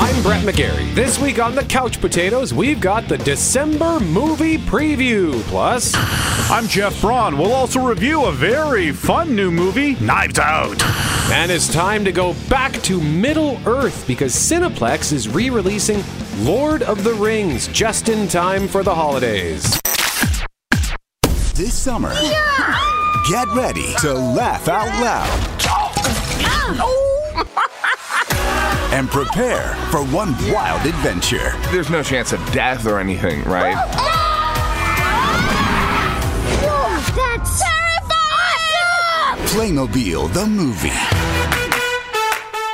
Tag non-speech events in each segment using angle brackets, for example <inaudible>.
I'm Brett McGarry. This week on the Couch Potatoes, we've got the December movie preview. Plus, I'm Jeff Braun. We'll also review a very fun new movie, Knives Out. and it's time to go back to Middle Earth because Cineplex is re releasing Lord of the Rings just in time for the holidays. This summer, get ready to laugh out loud oh. <laughs> and prepare for one wild adventure. There's no chance of death or anything, right? That's terrifying! Playmobil the movie.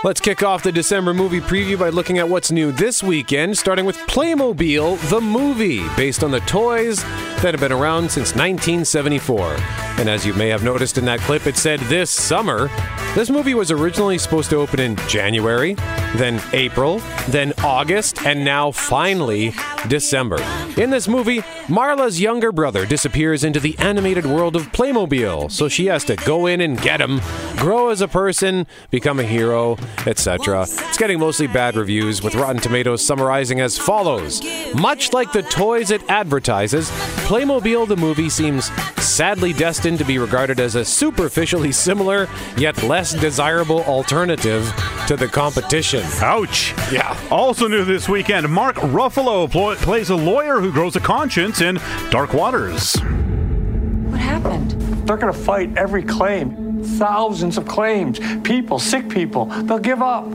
Let's kick off the December movie preview by looking at what's new this weekend, starting with Playmobil the movie, based on the toys that have been around since 1974. And as you may have noticed in that clip, it said this summer. This movie was originally supposed to open in January, then April, then August, and now finally December. In this movie, Marla's younger brother disappears into the animated world of Playmobil, so she has to go in and get him, grow as a person, become a hero, etc. It's getting mostly bad reviews, with Rotten Tomatoes summarizing as follows Much like the toys it advertises, Playmobil the movie seems sadly destined to be regarded as a superficially similar yet less desirable alternative to the competition. Ouch. Yeah. Also new this weekend, Mark Ruffalo pl- plays a lawyer who grows a conscience in Dark Waters. What happened? They're going to fight every claim. Thousands of claims. People, sick people, they'll give up.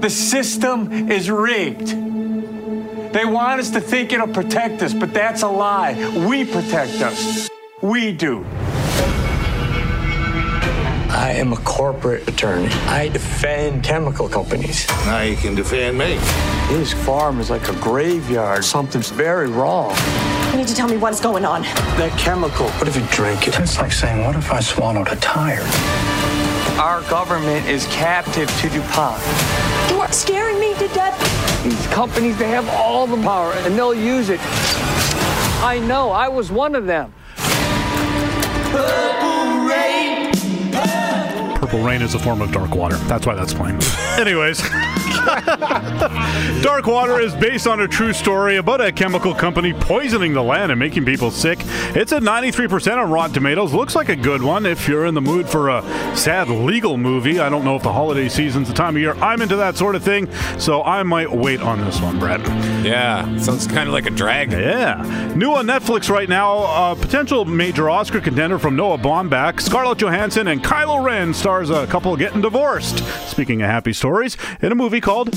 The system is rigged. They want us to think it'll protect us, but that's a lie. We protect us. We do. I am a corporate attorney. I defend chemical companies. Now you can defend me. His farm is like a graveyard. Something's very wrong. You need to tell me what's going on. That chemical, what if you drink it? It's like saying, what if I swallowed a tire? Our government is captive to DuPont. You are scaring me to death. These companies, they have all the power and they'll use it. I know, I was one of them. Purple Rain is a form of dark water. That's why that's playing. <laughs> <laughs> Anyways, <laughs> <laughs> Dark Water is based on a true story about a chemical company poisoning the land and making people sick. It's at 93% on Rotten Tomatoes. Looks like a good one if you're in the mood for a sad legal movie. I don't know if the holiday season's the time of year I'm into that sort of thing, so I might wait on this one, Brett. Yeah, sounds kind of like a drag. Yeah. New on Netflix right now, a potential major Oscar contender from Noah Baumbach, Scarlett Johansson, and Kylo Ren stars a couple getting divorced. Speaking of happy stories, in a movie called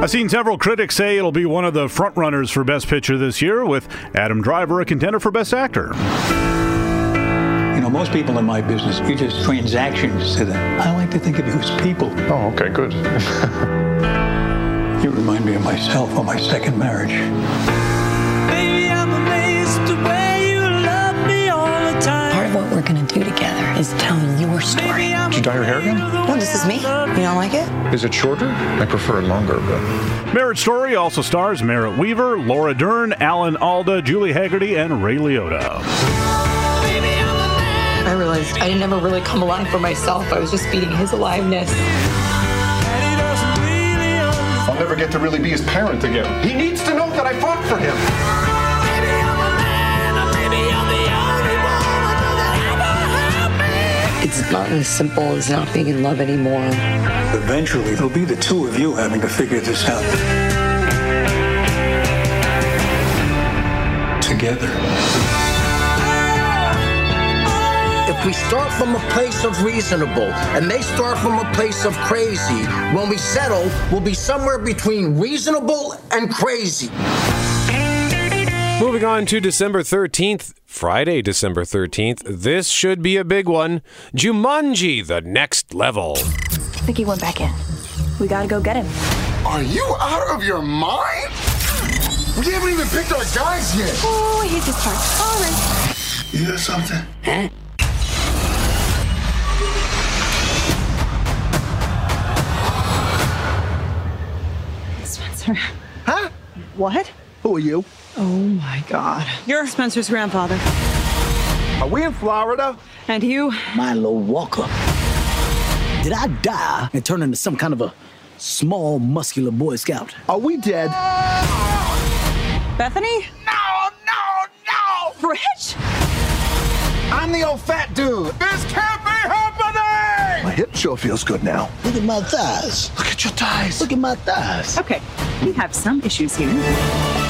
I've seen several critics say it'll be one of the frontrunners for Best Picture this year, with Adam Driver a contender for Best Actor. You know, most people in my business, you're just transactions to them. I like to think of you as people. Oh, okay, good. <laughs> You remind me of myself on my second marriage. Do together is tell your story. Did you dye your hair again? No, this is me. You don't like it? Is it shorter? I prefer it longer, but. Marriage Story also stars Merritt Wever, Laura Dern, Alan Alda, Julie Hagerty, and Ray Liotta. I realized I didn't ever really come alive for myself. I was just feeding his aliveness. I'll never get to really be his parent again. He needs to know that I fought for him. It's not as simple as not being in love anymore. Eventually, it'll be the two of you having to figure this out. Together. If we start from a place of reasonable and they start from a place of crazy, when we settle, we'll be somewhere between reasonable and crazy. Moving on to December 13th, Friday, December 13th. This should be a big one. Jumanji, the next level. I think he went back in. We gotta go get him. Are you out of your mind? We haven't even picked our guys yet. Oh, I hate this part. All right. You hear something? Huh? Spencer. Huh? What? Who are you? Oh my God. You're Spencer's grandfather. Are we in Florida? And you? Milo Walker. Did I die and turn into some kind of a small, muscular Boy Scout? Are we dead? Bethany? No, no, no! Rich? I'm the old fat dude. This can't be happening! My hip sure feels good now. Look at my thighs. Look at your thighs. Look at my thighs. Okay, we have some issues here.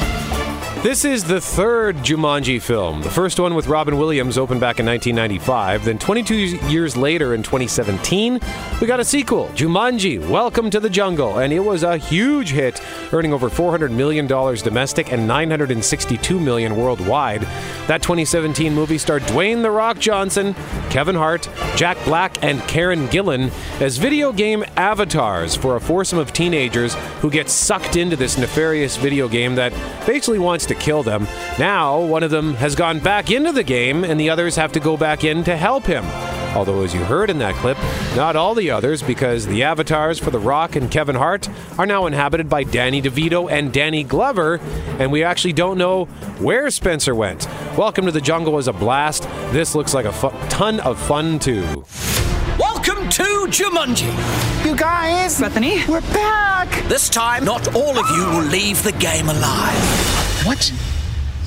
This is the third Jumanji film. The first one with Robin Williams opened back in 1995. Then 22 years later in 2017, we got a sequel, Jumanji Welcome to the Jungle. And it was a huge hit, earning over $400 million domestic and 962 million worldwide. That 2017 movie starred Dwayne The Rock Johnson, Kevin Hart, Jack Black, and Karen Gillan as video game avatars for a foursome of teenagers who get sucked into this nefarious video game that basically wants to kill them. Now, one of them has gone back into the game, and the others have to go back in to help him. Although, as you heard in that clip, not all the others, because the avatars for The Rock and Kevin Hart are now inhabited by Danny DeVito and Danny Glover, and we actually don't know where Spencer went. Welcome to the Jungle was a blast. This looks like a fu- ton of fun, too. Welcome to Jumanji. You guys, Bethany? we're back! This time, not all of you will leave the game alive. What?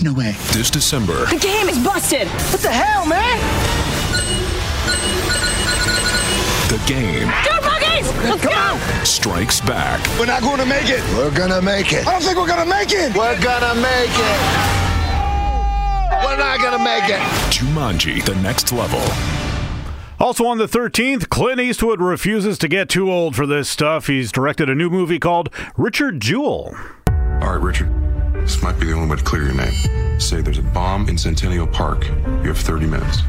No way. This December, The game is busted. What the hell, man? the game Dude, monkeys! Let's go! strikes back. We're not going to make it. We're gonna make it. I don't think we're gonna make it. We're gonna make it. We're not gonna make it. Jumanji, the next level. Also on the 13th, Clint Eastwood refuses to get too old for this stuff. He's directed a new movie called Richard Jewell. All right, Richard. This might be the only way to clear your name. Say there's a bomb in Centennial Park. You have 30 minutes.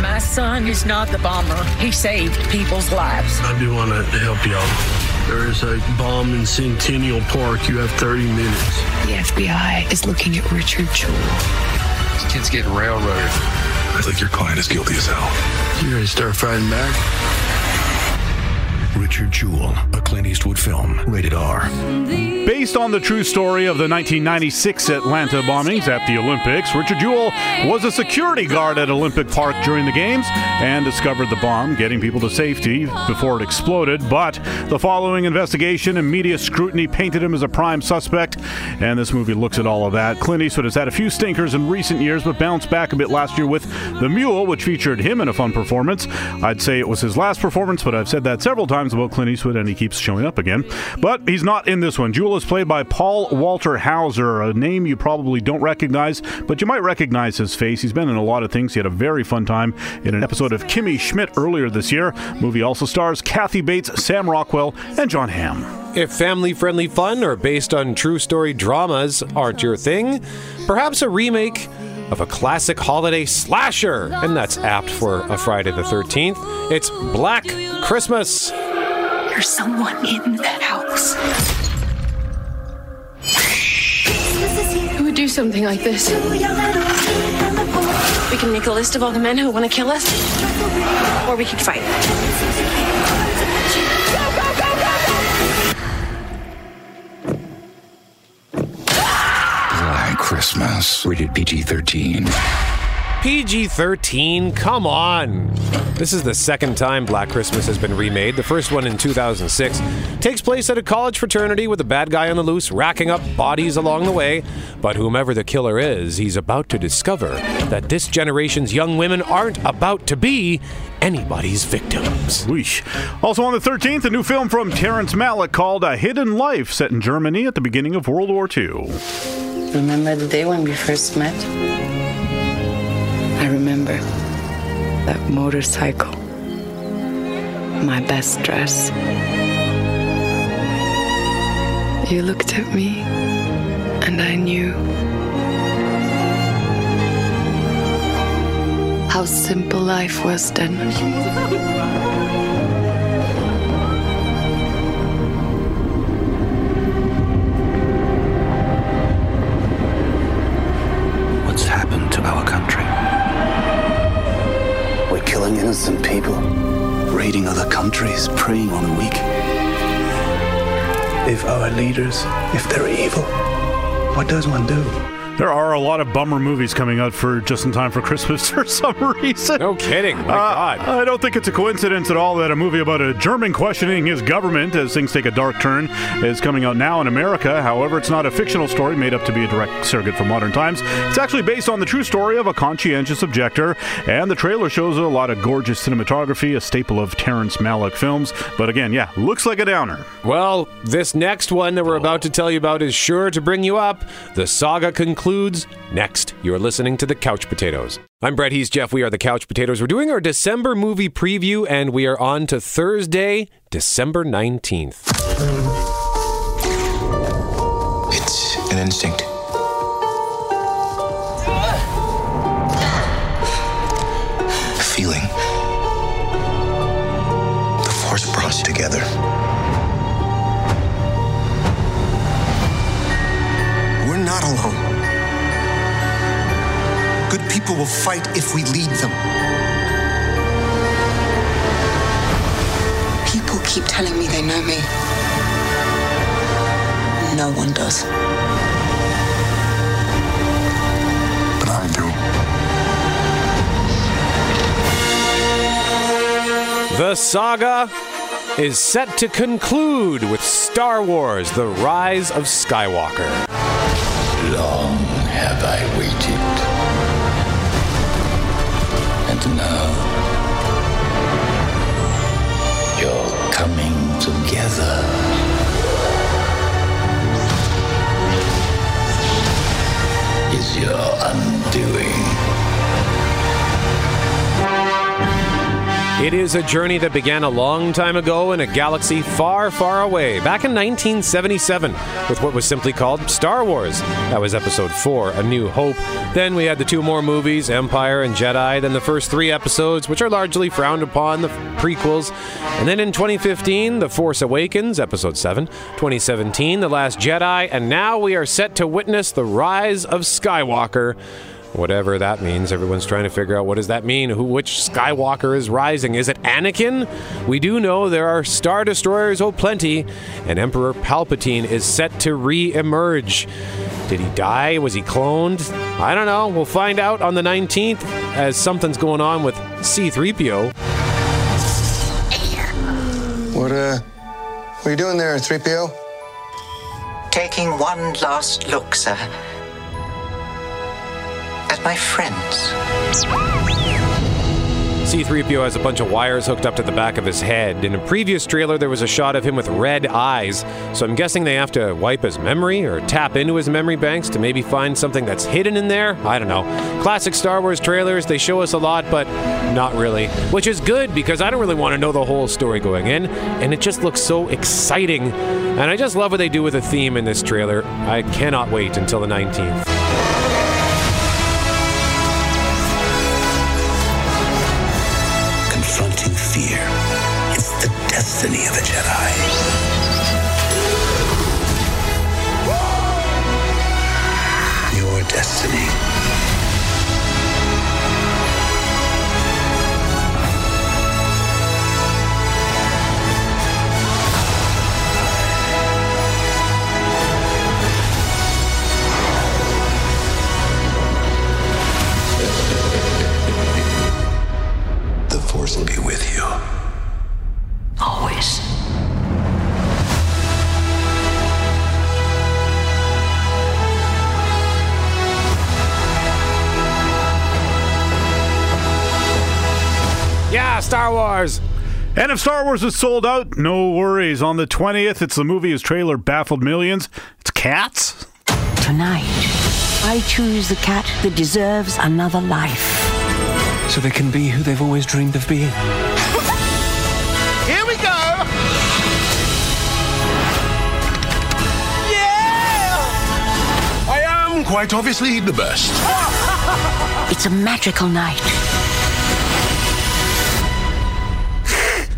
My son is not the bomber. He saved people's lives. I do want to help y'all. There is a bomb in Centennial Park. You have 30 minutes. The FBI is looking at Richard Jewell. This kid's getting railroaded. I think your client is guilty as hell. You ready to start fighting back? Richard Jewell, a Clint Eastwood film, rated R. Based on the true story of the 1996 Atlanta bombings at the Olympics, Richard Jewell was a security guard at Olympic Park during the games and discovered the bomb, getting people to safety before it exploded. But the following investigation and media scrutiny painted him as a prime suspect, and this movie looks at all of that. Clint Eastwood has had a few stinkers in recent years, but bounced back a bit last year with The Mule, which featured him in a fun performance. I'd say it was his last performance, but I've said that several times about Clint Eastwood, and he keeps showing up again. But he's not in this one. Jewell is played by Paul Walter Hauser, a name you probably don't recognize, but you might recognize his face. He's been in a lot of things. He had a very fun time in an episode of Kimmy Schmidt earlier this year. movie also stars Kathy Bates, Sam Rockwell, and Jon Hamm. If family friendly fun or based on true story dramas aren't your thing, perhaps a remake of a classic holiday slasher, and that's apt for a Friday the 13th. It's Black Christmas. There's someone in that house. Who would do something like this? We can make a list of all the men who want to kill us, or we could fight. Black Christmas. Rated PG 13. PG 13, come on. This is the second time Black Christmas has been remade. The first one in 2006 takes place at a college fraternity with a bad guy on the loose racking up bodies along the way. But whomever the killer is, he's about to discover that this generation's young women aren't about to be anybody's victims. Weesh. Also on the 13th, a new film from Terrence Malick called A Hidden Life, set in Germany at the beginning of World War II. Remember the day when we first met? I remember that motorcycle, my best dress. You looked at me, and I knew how simple life was then. Innocent people, raiding other countries, preying on the weak. If our leaders, if they're evil, what does one do? There are a lot of bummer movies coming out for just in time for Christmas <laughs> for some reason. No kidding. My Uh, God. I don't think it's a coincidence at all that a movie about a German questioning his government as things take a dark turn is coming out now in America. However, it's not a fictional story made up to be a direct surrogate for modern times. It's actually based on the true story of a conscientious objector, and the trailer shows a lot of gorgeous cinematography, a staple of Terrence Malick films. But again, yeah, looks like a downer. Well, this next one that we're about to tell you about is sure to bring you up. The saga concludes next. You're listening to the Couch Potatoes. I'm Brett. He's Jeff. We are the Couch Potatoes. We're doing our December movie preview, and we are on to Thursday, December 19th. It's an instinct. A feeling. The force brought us together. We're not alone. Good people will fight if we lead them. People keep telling me they know me. No one does. But I do. The saga is set to conclude with Star Wars The Rise of Skywalker. Long have I waited. Together. It is a journey that began a long time ago in a galaxy far, far away, back in 1977, with what was simply called Star Wars. That was episode 4, A New Hope. Then we had the two more movies, Empire and Jedi, then the first three episodes, which are largely frowned upon, the prequels. And then in 2015, The Force Awakens, episode 7, 2017, The Last Jedi, and now we are set to witness the rise of Skywalker. Whatever that means, everyone's trying to figure out what does that mean? Who, which Skywalker is rising? Is it Anakin? We do know there are star destroyers, oh plenty, and Emperor Palpatine is set to re-emerge. Did he die? Was he cloned? I don't know. We'll find out on the 19th as something's going on with C-3PO. What, uh, what are you doing there, 3PO? Taking one last look, sir. My friends. C3PO has a bunch of wires hooked up to the back of his head. In a previous trailer, there was a shot of him with red eyes, so I'm guessing they have to wipe his memory or tap into his memory banks to maybe find something that's hidden in there. I don't know. Classic Star Wars trailers, they show us a lot, but not really. Which is good because I don't really want to know the whole story going in, and it just looks so exciting. And I just love what they do with the theme in this trailer. I cannot wait until the 19th. Destiny of a Jedi. If Star Wars is sold out, no worries. On the 20th, it's the movie whose trailer baffled millions. It's Cats. Tonight, I choose the cat that deserves another life. So they can be who they've always dreamed of being. <laughs> Here we go! Yeah! I am quite obviously the best. It's a magical night.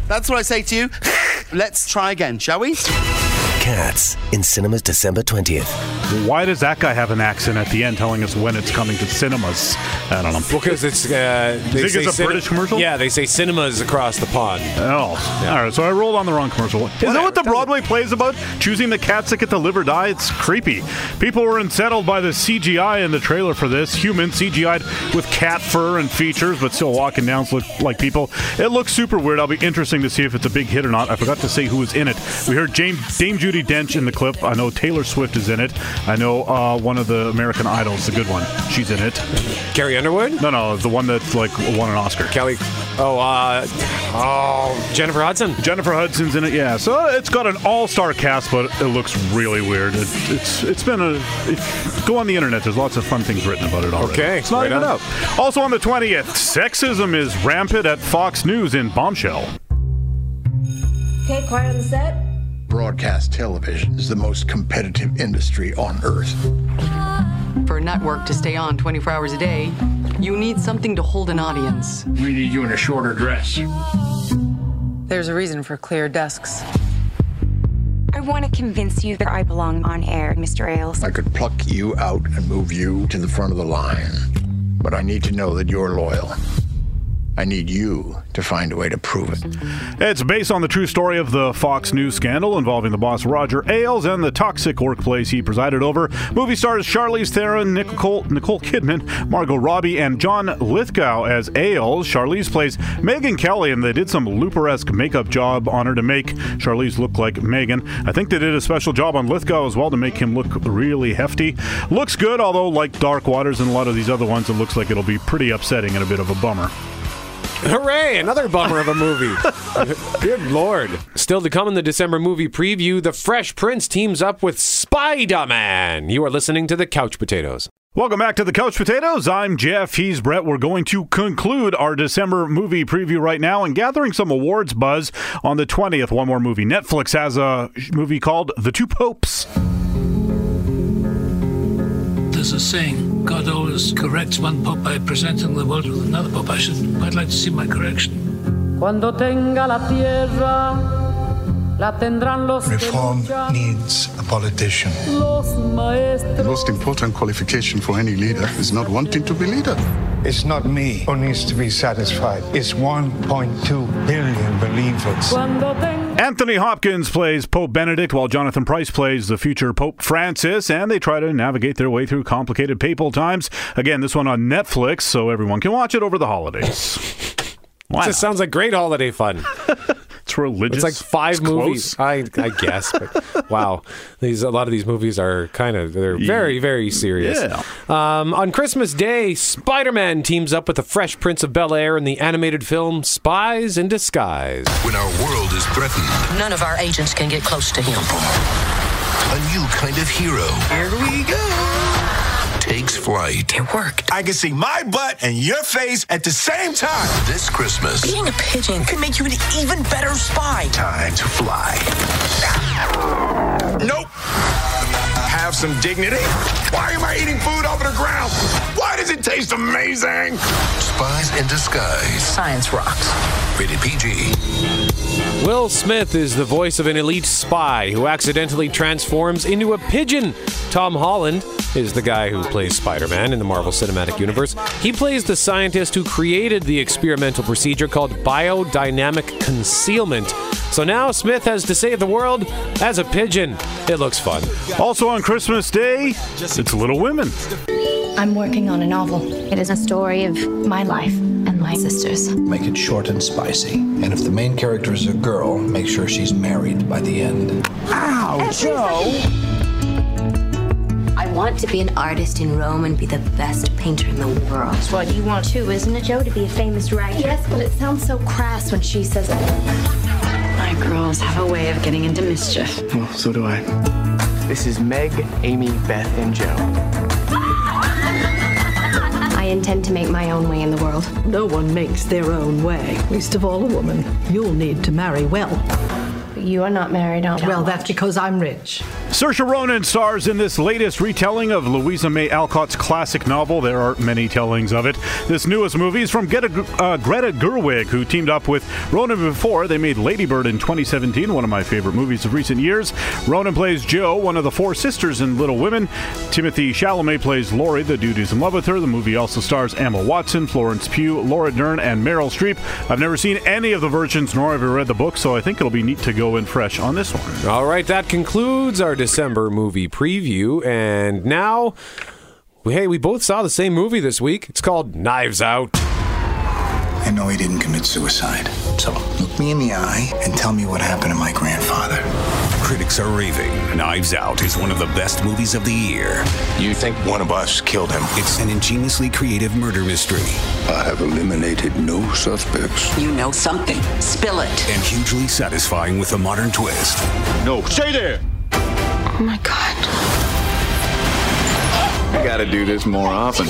That's what I say to you. <laughs> Let's try again, shall we? Cats in cinemas December 20th. Why does that guy have an accent at the end telling us when it's coming to cinemas? I don't know. Because it's. Uh, they think say it's a cine- British commercial? Yeah, they say cinemas across the pond. Oh, all right. So I rolled on the wrong commercial. Is that what the Broadway play is about? Choosing the cats that get to live or die? It's creepy. People were unsettled by the CGI in the trailer for this. Human CGI'd with cat fur and features, but still walking down look like people. It looks super weird. I'll be interesting to see if it's a big hit or not. I forgot to say who was in it. We heard James, Dame Judi Dench in the clip. I know Taylor Swift is in it. I know uh, one of the American Idols, the good one. She's in it. Carrie Underwood? No, no, the one that like won an Oscar. Kelly. Oh, uh, oh, Jennifer Hudson. Jennifer Hudson's in it, yeah. So it's got an all-star cast, but it looks really weird. It, it's it's been a if, go on the internet. There's lots of fun things written about it already. Okay, it's not right even on. out. Also on the 20th, sexism is rampant at Fox News in Bombshell. Okay, quiet on the set. Broadcast television is the most competitive industry on earth. For a network to stay on 24 hours a day, you need something to hold an audience. We need you in a shorter dress. There's a reason for clear desks. I want to convince you that I belong on air, Mr. Ailes. I could pluck you out and move you to the front of the line. But I need to know that you're loyal. I need you to find a way to prove it. It's based on the true story of the Fox News scandal involving the boss Roger Ailes and the toxic workplace he presided over. Movie stars Charlize Theron, Nicole, Nicole Kidman, Margot Robbie, and John Lithgow as Ailes. Charlize plays Megyn Kelly, and they did some Looper-esque makeup job on her to make Charlize look like Megyn. I think they did a special job on Lithgow as well to make him look really hefty. Looks good, although like Dark Waters and a lot of these other ones, it looks like it'll be pretty upsetting and a bit of a bummer. Hooray! Another bummer of a movie. <laughs> Good lord. Still to come in the December movie preview, The Fresh Prince teams up with Spider Man. You are listening to the Couch Potatoes. Welcome back to the Couch Potatoes. I'm Jeff. He's Brett. We're going to conclude our December movie preview right now and gathering some awards buzz on the 20th. One more movie. Netflix has a movie called The Two Popes. There's a saying, God always corrects one pope by presenting the world with another pope. I should, I'd like to see my correction. Cuando tenga la tierra, Reform needs a politician. The most important qualification for any leader is not wanting to be leader. It's not me who needs to be satisfied. It's 1.2 billion believers. Cuando Anthony Hopkins plays Pope Benedict, while Jonathan Pryce plays the future Pope Francis, and they try to navigate their way through complicated papal times. Again, this one on Netflix, so everyone can watch it over the holidays. Why This sounds like great holiday fun. <laughs> It's religious. It's like five It's movies. I, I guess, but <laughs> wow, these a lot of these movies are kind of they're very very serious. Yeah. Um, on Christmas Day, Spider-Man teams up with the Fresh Prince of Bel Air in the animated film Spies in Disguise. When our world is threatened, None of our agents can get close to him. a new kind of hero Here we go. Takes flight. It worked. I can see my butt and your face at the same time. This Christmas, Being a pigeon can make you an even better spy. Time to fly. Nope. Have some dignity. Why am I eating food off the ground? Why does it taste amazing? Spies in Disguise. Science rocks. Rated PG. Will Smith is the voice of an elite spy who accidentally transforms into a pigeon. Tom Holland is the guy who plays Spider Man in the Marvel Cinematic Universe. He plays the scientist who created the experimental procedure called biodynamic concealment. So now Smith has to save the world as a pigeon. It looks fun. Also on Christmas Day, it's Little Women. I'm working on a novel. It is a story of my life and my sister's. Make it short and spicy. And if the main character is a girl, make sure she's married by the end. Ow, Jo. I want to be an artist in Rome and be the best painter in the world. That's what you want too, isn't it, Jo? To be a famous writer. Yes, but it sounds so crass when she says it. My girls have a way of getting into mischief. Well, so do I. This is Meg, Amy, Beth, and Jo. <laughs> I intend to make my own way in the world. No one makes their own way, least of all a woman. You'll need to marry well. You are not married on. Well, that's because I'm rich. Saoirse Ronan stars in this latest retelling of Louisa May Alcott's classic novel. There are many tellings of it. This newest movie is from Greta, uh, Greta Gerwig, who teamed up with Ronan before. They made Ladybird in 2017, one of my favorite movies of recent years. Ronan plays Jo, one of the four sisters in Little Women. Timothée Chalamet plays Laurie, the dude who's in love with her. The movie also stars Emma Watson, Florence Pugh, Laura Dern, and Meryl Streep. I've never seen any of the versions, nor have I read the book, so I think it'll be neat to go in fresh on this one. All right, that concludes our December movie preview. And now, hey, we both saw the same movie this week. It's called Knives Out. I know he didn't commit suicide. So look me in the eye and tell me what happened to my grandfather. Critics are raving. Knives Out is one of the best movies of the year. You think one of us killed him? It's an ingeniously creative murder mystery. I have eliminated no suspects. You know something. Spill it. And hugely satisfying with a modern twist. No, stay there! Oh my god. I gotta do this more often.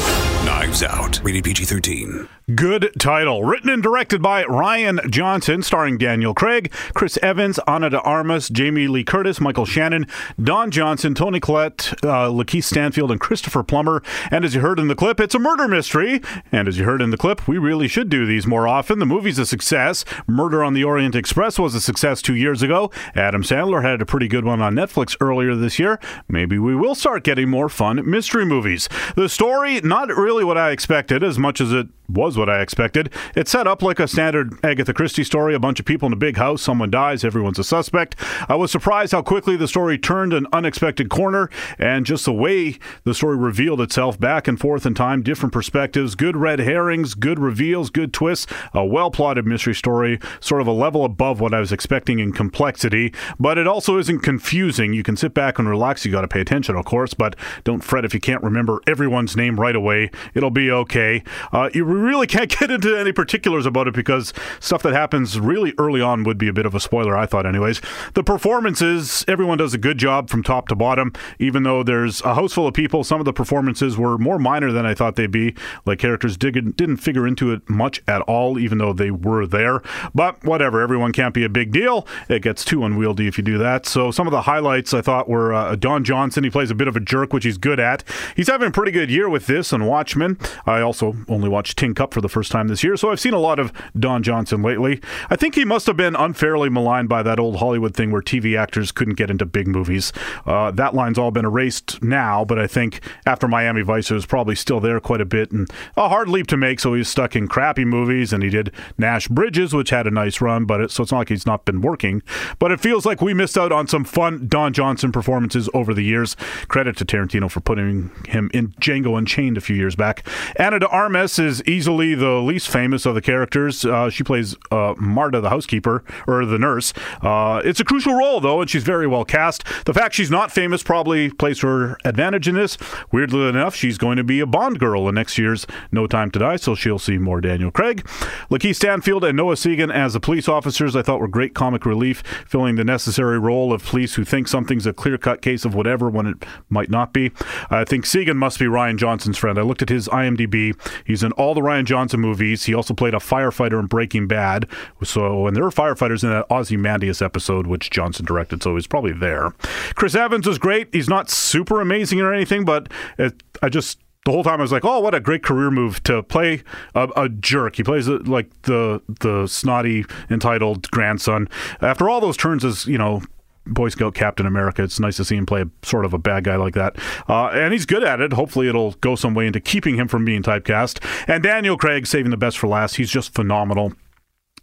Knives Out. Rated PG 13. Good title. Written and directed by Rian Johnson, starring Daniel Craig, Chris Evans, Ana de Armas, Jamie Lee Curtis, Michael Shannon, Don Johnson, Toni Collette, uh, Lakeith Stanfield, and Christopher Plummer. And as you heard in the clip, it's a murder mystery. And as you heard in the clip, we really should do these more often. The movie's a success. Murder on the Orient Express was a success two years ago. Adam Sandler had a pretty good one on Netflix earlier this year. Maybe we will start getting more fun mystery movies. The story, not really what I expected as much as it was what I expected. It's set up like a standard Agatha Christie story a bunch of people in a big house, someone dies, everyone's a suspect. I was surprised how quickly the story turned an unexpected corner, and just the way the story revealed itself back and forth in time, different perspectives, good red herrings, good reveals, good twists, a well plotted mystery story, sort of a level above what I was expecting in complexity, but it also isn't confusing. You can sit back and relax. You got to pay attention, of course, but don't fret if you can't remember everyone's name right away. It'll be okay. Uh, you really can't <laughs> get into any particulars about it because stuff that happens really early on would be a bit of a spoiler, I thought, anyways. The performances, everyone does a good job from top to bottom, even though there's a house full of people. Some of the performances were more minor than I thought they'd be. Like characters didn't, didn't figure into it much at all, even though they were there. But whatever, everyone can't be a big deal. It gets too unwieldy if you do that. So some of the highlights I thought were uh, Don Johnson. He plays a bit of a jerk, which he's good at. He's having a pretty good year with this and Watchmen. I also only watched Tin Cup for the first time this year, so I've seen a lot of Don Johnson lately. I think he must have been unfairly maligned by that old Hollywood thing where TV actors couldn't get into big movies. Uh, that line's all been erased now, but I think after Miami Vice, it was probably still there quite a bit and a hard leap to make. So he was stuck in crappy movies, and he did Nash Bridges, which had a nice run, but it, so it's not like he's not been working. But it feels like we missed out on some fun Don Johnson performances over the years. Credit to Tarantino for putting him in Django Unchained a few years back. Ana de Armas is easily the least famous of the characters. Uh, she plays uh, Marta, the housekeeper or the nurse. Uh, it's a crucial role though, and she's very well cast. The fact she's not famous probably plays her advantage in this. Weirdly enough, she's going to be a Bond girl in next year's No Time to Die, so she'll see more Daniel Craig. Lakeith Stanfield and Noah Segan as the police officers, I thought were great comic relief, filling the necessary role of police who think something's a clear cut case of whatever when it might not be. I think Segan must be Rian Johnson's friend. I looked at his IMDb. He's in all the Rian Johnson movies. He also played a firefighter in Breaking Bad. So, and there were firefighters in that Ozymandias episode, which Johnson directed, so he's probably there. Chris Evans is great. He's not super amazing or anything, but it, I just the whole time I was like, "Oh, what a great career move to play a, a jerk." He plays uh, like the the snotty entitled grandson. After all those turns as you know Boy Scout Captain America. It's nice to see him play a, sort of a bad guy like that. Uh, and he's good at it. Hopefully, it'll go some way into keeping him from being typecast. And Daniel Craig, saving the best for last. He's just phenomenal.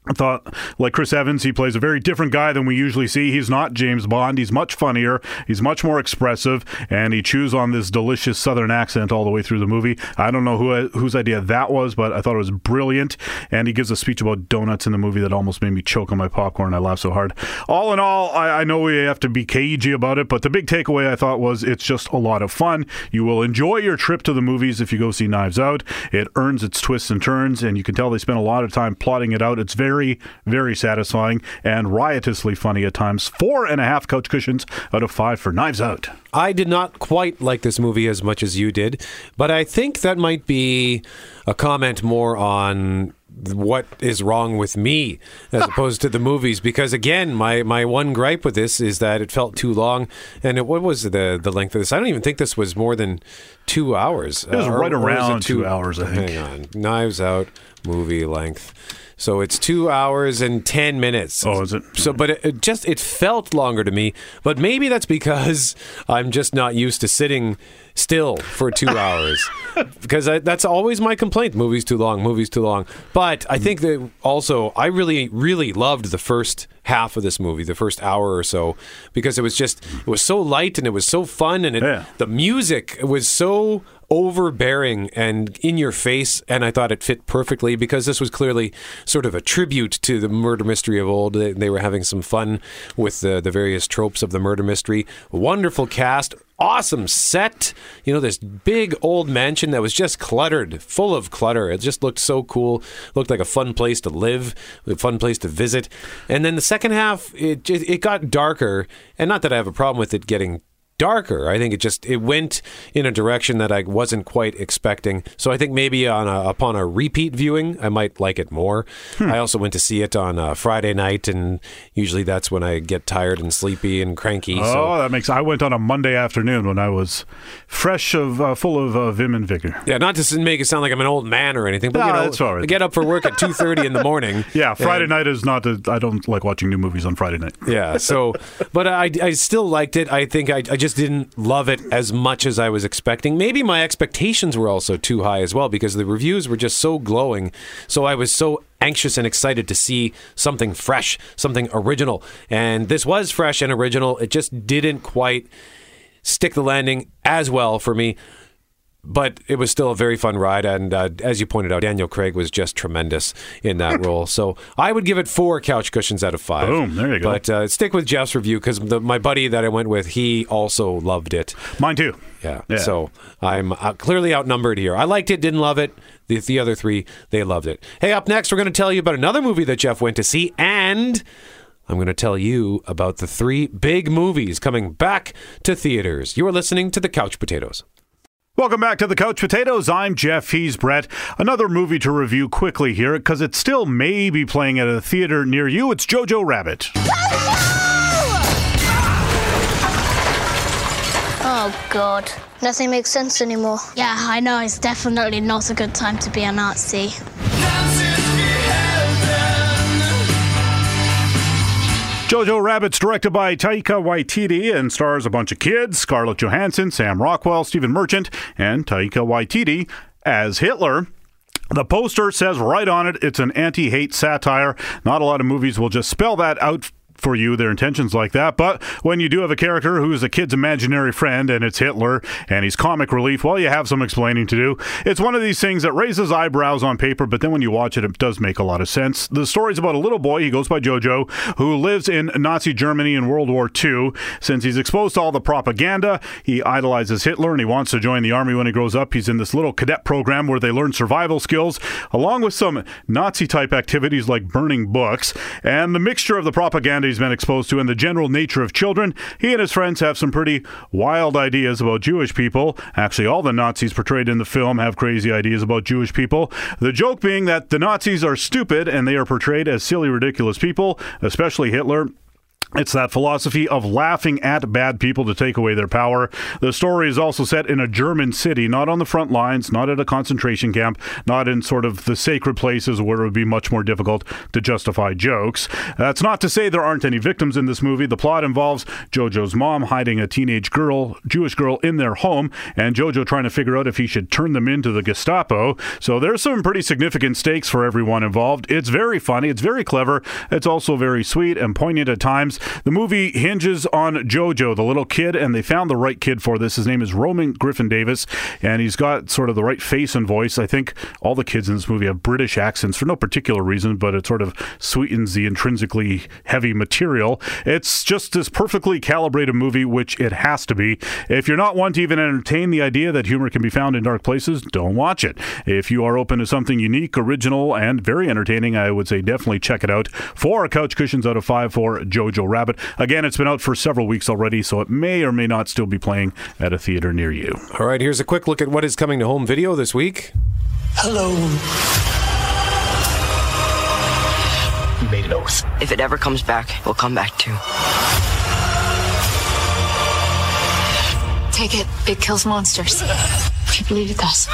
I thought, like Chris Evans, he plays a very different guy than we usually see. He's not James Bond. He's much funnier. He's much more expressive, and he chews on this delicious Southern accent all the way through the movie. I don't know who whose idea that was, but I thought it was brilliant. And he gives a speech about donuts in the movie that almost made me choke on my popcorn. I laughed so hard. All in all, I, I know we have to be cagey about it, but the big takeaway I thought was it's just a lot of fun. You will enjoy your trip to the movies if you go see Knives Out. It earns its twists and turns, and you can tell they spent a lot of time plotting it out. It's very very, very satisfying and riotously funny at times. Four and a half couch cushions out of five for Knives Out. I did not quite like this movie as much as you did, but I think that might be a comment more on what is wrong with me as <laughs> opposed to the movies. Because again, my my one gripe with this is that it felt too long. And it, what was the the length of this? I don't even think this was more than two hours. It was Uh, right or- or is it around two hours, I think. Hang on, Knives Out movie length. So it's two hours and ten minutes. Oh, is it? So, but it, it just it felt longer to me. But maybe that's because <laughs> I'm just not used to sitting still for two <laughs> hours. because I, that's always my complaint: movies too long, movies too long. But I think that also I really, really loved the first half of this movie, the first hour or so, because it was just it was so light and it was so fun, and it, the music was so overbearing and in your face and i thought it fit perfectly because this was clearly sort of a tribute to the murder mystery of old. They, they were having some fun with the, the various tropes of the murder mystery. Wonderful cast awesome set. You know this big old mansion that was just cluttered full of clutter. It just looked so cool. Looked like a fun place to live a fun place to visit. And then the second half it it it got darker. And not that i have a problem with it getting darker. I think it just it went in a direction that I wasn't quite expecting. So I think maybe on a, upon a repeat viewing, I might like it more. I also went to see it on uh, Friday night, and usually that's when I get tired and sleepy and cranky. Oh, so that makes. I went on a Monday afternoon when I was fresh of, uh, full of uh, vim and vigor. yeah, not to make it sound like I'm an old man or anything, but No, you know, that's all right. I get up for work at two thirty in the morning. <laughs> Yeah, Friday and- night is not. A, I don't like watching new movies on Friday night. Yeah. So, but I, I still liked it. I think I, I just didn't love it as much as I was expecting. Maybe my expectations were also too high as well because the reviews were just so glowing. So I was so anxious and excited to see something fresh, something original. And this was fresh and original. It just didn't quite stick the landing as well for me. But it was still a very fun ride, and uh, as you pointed out, Daniel Craig was just tremendous in that role. So I would give it four couch cushions out of five. Boom, there you go. But uh, stick with Jeff's review because my buddy that I went with, he also loved it. Mine too. Yeah. Yeah. So I'm uh, clearly outnumbered here. I liked it, didn't love it. The, the other three, they loved it. Hey, up next, we're going to tell you about another movie that Jeff went to see, and I'm going to tell you about the three big movies coming back to theaters. You are listening to the Couch Potatoes. Welcome back to the Couch Potatoes. I'm Jeff. He's Brett. Another movie to review quickly here because it still may be playing at a theater near you. It's Jojo Rabbit. Oh god. Nothing makes sense anymore. Yeah, I know. It's definitely not a good time to be a Nazi. Jojo Rabbit's directed by Taika Waititi and stars a bunch of kids Scarlett Johansson, Sam Rockwell, Stephen Merchant, and Taika Waititi as Hitler. The poster says right on it it's an anti hate satire. Not a lot of movies will just spell that out for you, their intentions like that. But when you do have a character who's a kid's imaginary friend and it's Hitler and he's comic relief, well, you have some explaining to do. It's one of these things that raises eyebrows on paper, but then when you watch it, it does make a lot of sense. The story's about a little boy, he goes by Jojo, who lives in Nazi Germany in World War II. Since he's exposed to all the propaganda, he idolizes Hitler and he wants to join the army when he grows up. He's in this little cadet program where they learn survival skills, along with some Nazi type activities like burning books. And the mixture of the propaganda he's been exposed to and the general nature of children, he and his friends have some pretty wild ideas about Jewish people. Actually, all the Nazis portrayed in the film have crazy ideas about Jewish people. The joke being that the Nazis are stupid and they are portrayed as silly, ridiculous people, especially Hitler. It's that philosophy of laughing at bad people to take away their power. The story is also set in a German city, not on the front lines, not at a concentration camp, not in sort of the sacred places where it would be much more difficult to justify jokes. That's not to say there aren't any victims in this movie. The plot involves Jojo's mom hiding a teenage girl, Jewish girl, in their home, and Jojo trying to figure out if he should turn them into the Gestapo. So there's some pretty significant stakes for everyone involved. It's very funny, it's very clever, it's also very sweet and poignant at times. The movie hinges on Jojo, the little kid, and they found the right kid for this. His name is Roman Griffin Davis, and he's got sort of the right face and voice. I think all the kids in this movie have British accents for no particular reason, but it sort of sweetens the intrinsically heavy material. It's just this perfectly calibrated movie, which it has to be. If you're not one to even entertain the idea that humor can be found in dark places, don't watch it. If you are open to something unique, original, and very entertaining, I would say definitely check it out. Four couch cushions out of five for Jojo Rabbit. Again, it's been out for several weeks already, so it may or may not still be playing at a theater near you. All right, here's a quick look at what is coming to home video this week. Hello. We made an oath. If it ever comes back, we'll come back too. Take it. It kills monsters. I believe it does.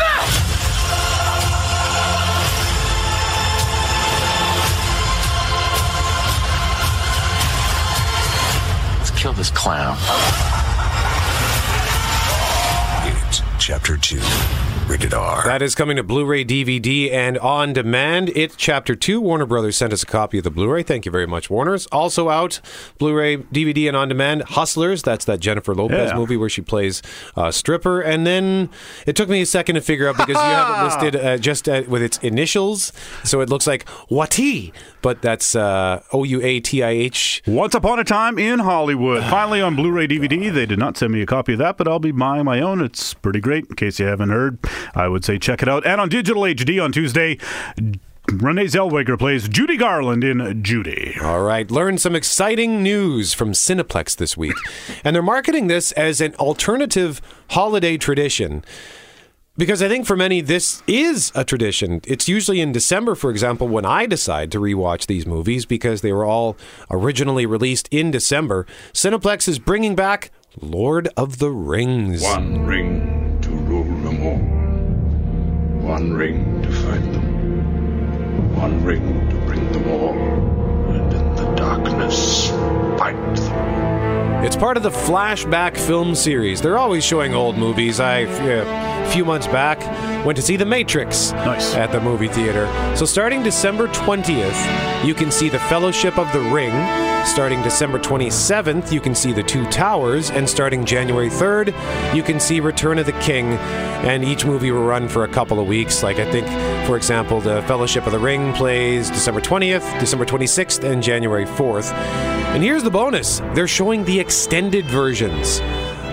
Kill this clown. Chapter 2. Rated R. That is coming to Blu-ray, DVD, and on demand. It's Chapter Two. Warner Brothers sent us a copy of the Blu-ray. Thank you very much, Warner's. Also out, Blu-ray, DVD, and on demand. Hustlers. That's that Jennifer Lopez Yeah. movie where she plays uh, stripper. And then it took me a second to figure out because you have it <laughs> listed uh, just uh, with its initials, so it looks like Wati, but that's uh, O U A T I H. Once Upon a Time in Hollywood. <sighs> Finally on Blu ray DVD. They did not send me a copy of that, but I'll be buying my own. It's pretty great. In case you haven't heard, I would say check it out. And on Digital HD on Tuesday, Renee Zellweger plays Judy Garland in Judy. All right, learn some exciting news from Cineplex this week. <laughs> and they're marketing this as an alternative holiday tradition. Because I think for many, this is a tradition. It's usually in December, for example, when I decide to rewatch these movies because they were all originally released in December. Cineplex is bringing back Lord of the Rings. One ring One ring to find them. One ring to bring them all. And in the darkness, fight them. It's part of the flashback film series. They're always showing old movies. I, yeah, few months back, went to see The Matrix nice. at the movie theater. So starting December 20th, you can see The Fellowship of the Ring. Starting December 27th, you can see The Two Towers. And starting January 3rd, you can see Return of the King. And each movie will run for a couple of weeks. Like, I think, for example, The Fellowship of the Ring plays December 20th, December 26th, and January 4th. And here's the bonus they're showing the extended versions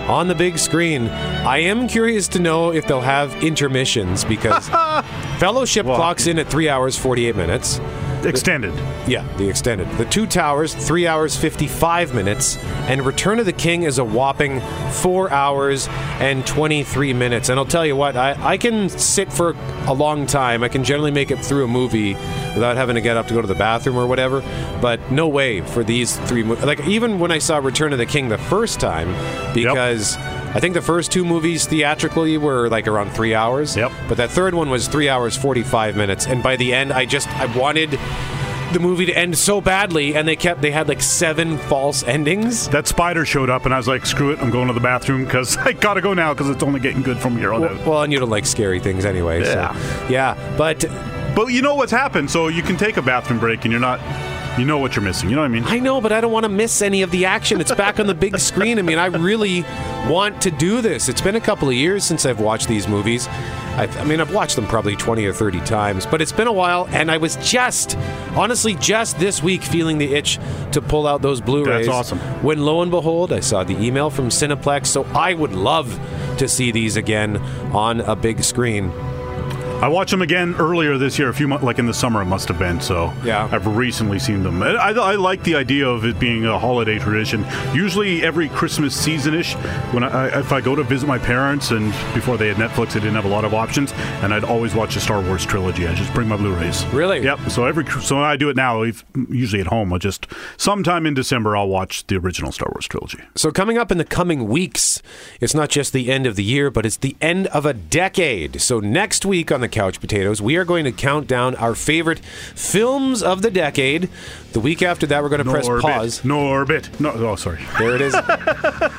on the big screen. I am curious to know if they'll have intermissions because <laughs> Fellowship clocks in at 3 hours 48 minutes. Extended. Yeah, the extended. The Two Towers, 3 hours 55 minutes. And Return of the King is a whopping 4 hours and 23 minutes. And I'll tell you what, I, I can sit for a long time. I can generally make it through a movie without having to get up to go to the bathroom or whatever. But no way for these three movies. Like, even when I saw Return of the King the first time, because. I think the first two movies theatrically were like around three hours. Yep. But that third one was three hours forty five minutes, and by the end, I just I wanted the movie to end so badly, and they kept they had like seven false endings. That spider showed up, and I was like, "Screw it! I'm going to the bathroom because <laughs> I gotta go now because it's only getting good from here on Well, out." well, and you don't like scary things anyway. Yeah. So, yeah. But but you know what's happened, so you can take a bathroom break, and you're not. You know what you're missing. You know what I mean? I know, but I don't want to miss any of the action. It's back on the big screen. I mean, I really want to do this. It's been a couple of years since I've watched these movies. I, I mean, I've watched them probably 20 or 30 times, but it's been a while, and I was just, honestly, just this week feeling the itch to pull out those Blu rays. That's awesome. When lo and behold, I saw the email from Cineplex, so I would love to see these again on a big screen. I watched them again earlier this year, a few months, like in the summer, it must have been. So Yeah. I've recently seen them. I, I, I like the idea of it being a holiday tradition. Usually every Christmas season-ish, when I, if I go to visit my parents, and before they had Netflix, they didn't have a lot of options, and I'd always watch the Star Wars trilogy. I just bring my Blu-rays. Really? Yep. So every so I do it now. if- Usually at home, I just sometime in December I'll watch the original Star Wars trilogy. So, coming up in the coming weeks, it's not just the end of the year, but it's the end of a decade. So, next week on the Couch Potatoes, we are going to count down our favorite films of the decade. The week after that, we're going to press Norbit. pause. Norbit. No, oh, sorry. There it is.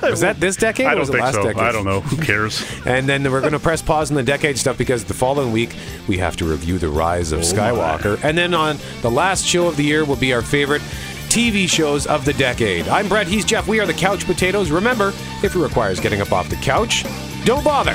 was that this decade? I or don't think last so. decade? I don't know. Who cares? <laughs> And then we're going to press pause on the decade stuff because the following week we have to review the rise of Oh, Skywalker. And then on the last show of the year will be our favorite TV shows of the decade. I'm Brett. He's Jeff. We are the Couch Potatoes. Remember, if it requires getting up off the couch, don't bother.